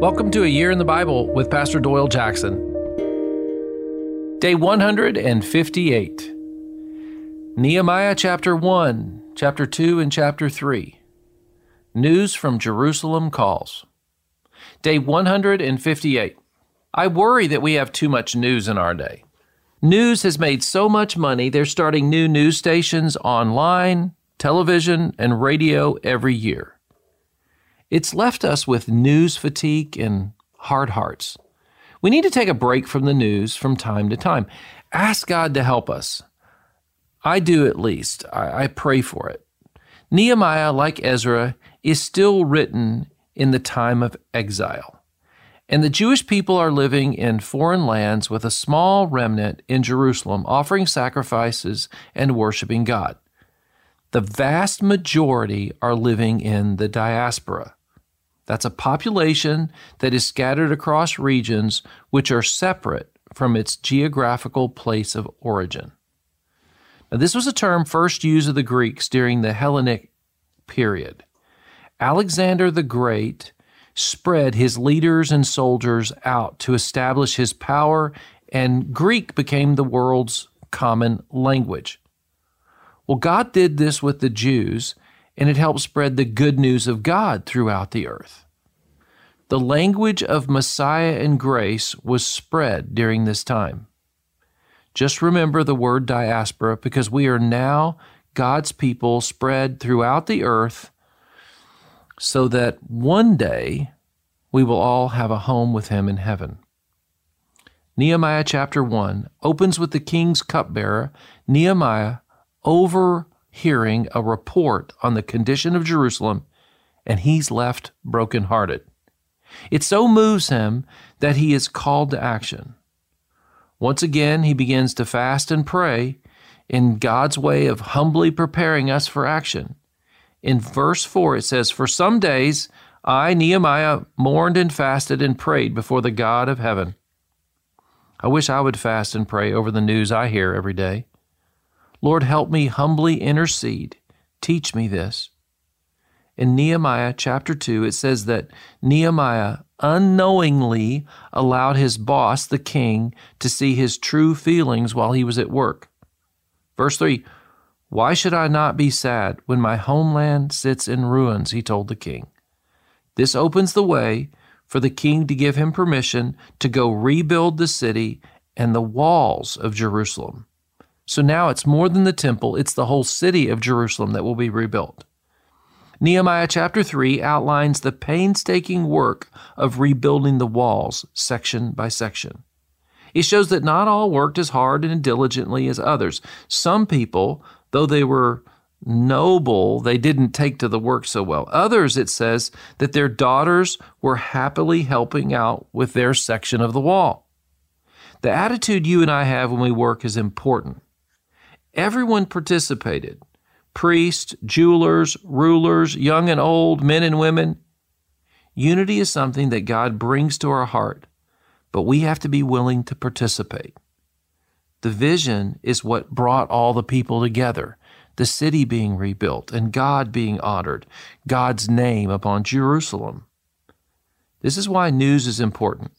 Welcome to A Year in the Bible with Pastor Doyle Jackson. Day 158. Nehemiah chapter 1, chapter 2, and chapter 3. News from Jerusalem calls. Day 158. I worry that we have too much news in our day. News has made so much money, they're starting new news stations online, television, and radio every year. It's left us with news fatigue and hard hearts. We need to take a break from the news from time to time. Ask God to help us. I do at least. I, I pray for it. Nehemiah, like Ezra, is still written in the time of exile. And the Jewish people are living in foreign lands with a small remnant in Jerusalem, offering sacrifices and worshiping God. The vast majority are living in the diaspora. That's a population that is scattered across regions which are separate from its geographical place of origin. Now, this was a term first used of the Greeks during the Hellenic period. Alexander the Great spread his leaders and soldiers out to establish his power, and Greek became the world's common language. Well, God did this with the Jews and it helped spread the good news of God throughout the earth. The language of Messiah and grace was spread during this time. Just remember the word diaspora because we are now God's people spread throughout the earth so that one day we will all have a home with Him in heaven. Nehemiah chapter 1 opens with the king's cupbearer, Nehemiah, over hearing a report on the condition of Jerusalem, and he's left brokenhearted. It so moves him that he is called to action. Once again, he begins to fast and pray in God's way of humbly preparing us for action. In verse 4, it says, For some days I, Nehemiah, mourned and fasted and prayed before the God of heaven. I wish I would fast and pray over the news I hear every day. Lord, help me humbly intercede. Teach me this. In Nehemiah chapter 2, it says that Nehemiah unknowingly allowed his boss, the king, to see his true feelings while he was at work. Verse 3 Why should I not be sad when my homeland sits in ruins? He told the king. This opens the way for the king to give him permission to go rebuild the city and the walls of Jerusalem. So now it's more than the temple, it's the whole city of Jerusalem that will be rebuilt. Nehemiah chapter 3 outlines the painstaking work of rebuilding the walls section by section. It shows that not all worked as hard and diligently as others. Some people, though they were noble, they didn't take to the work so well. Others, it says, that their daughters were happily helping out with their section of the wall. The attitude you and I have when we work is important. Everyone participated priests, jewelers, rulers, young and old, men and women. Unity is something that God brings to our heart, but we have to be willing to participate. The vision is what brought all the people together the city being rebuilt and God being honored, God's name upon Jerusalem. This is why news is important.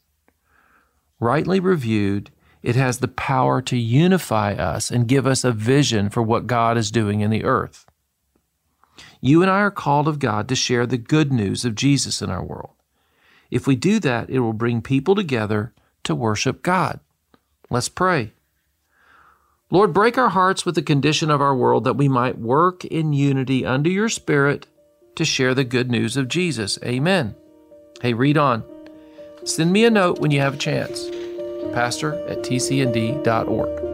Rightly reviewed, it has the power to unify us and give us a vision for what God is doing in the earth. You and I are called of God to share the good news of Jesus in our world. If we do that, it will bring people together to worship God. Let's pray. Lord, break our hearts with the condition of our world that we might work in unity under your Spirit to share the good news of Jesus. Amen. Hey, read on. Send me a note when you have a chance pastor at tcnd.org.